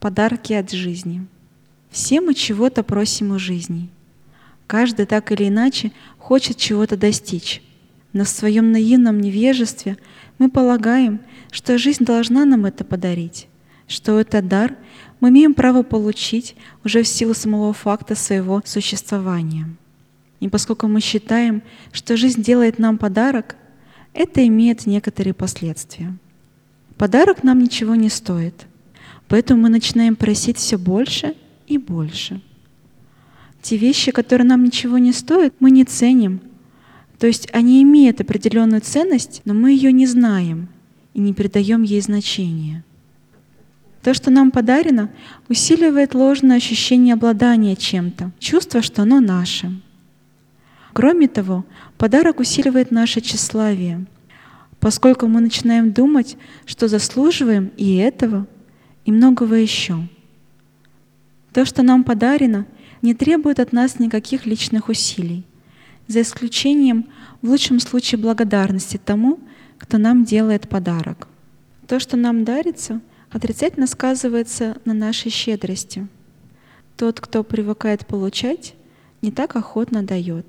Подарки от жизни. Все мы чего-то просим у жизни. Каждый так или иначе хочет чего-то достичь. Но в своем наивном невежестве мы полагаем, что жизнь должна нам это подарить, что этот дар мы имеем право получить уже в силу самого факта своего существования. И поскольку мы считаем, что жизнь делает нам подарок, это имеет некоторые последствия. Подарок нам ничего не стоит, поэтому мы начинаем просить все больше и больше. Те вещи, которые нам ничего не стоят, мы не ценим. То есть они имеют определенную ценность, но мы ее не знаем и не придаем ей значения. То, что нам подарено, усиливает ложное ощущение обладания чем-то, чувство, что оно наше. Кроме того, подарок усиливает наше тщеславие, поскольку мы начинаем думать, что заслуживаем и этого, и многого еще. То, что нам подарено, не требует от нас никаких личных усилий, за исключением, в лучшем случае, благодарности тому, кто нам делает подарок. То, что нам дарится, отрицательно сказывается на нашей щедрости. Тот, кто привыкает получать, не так охотно дает.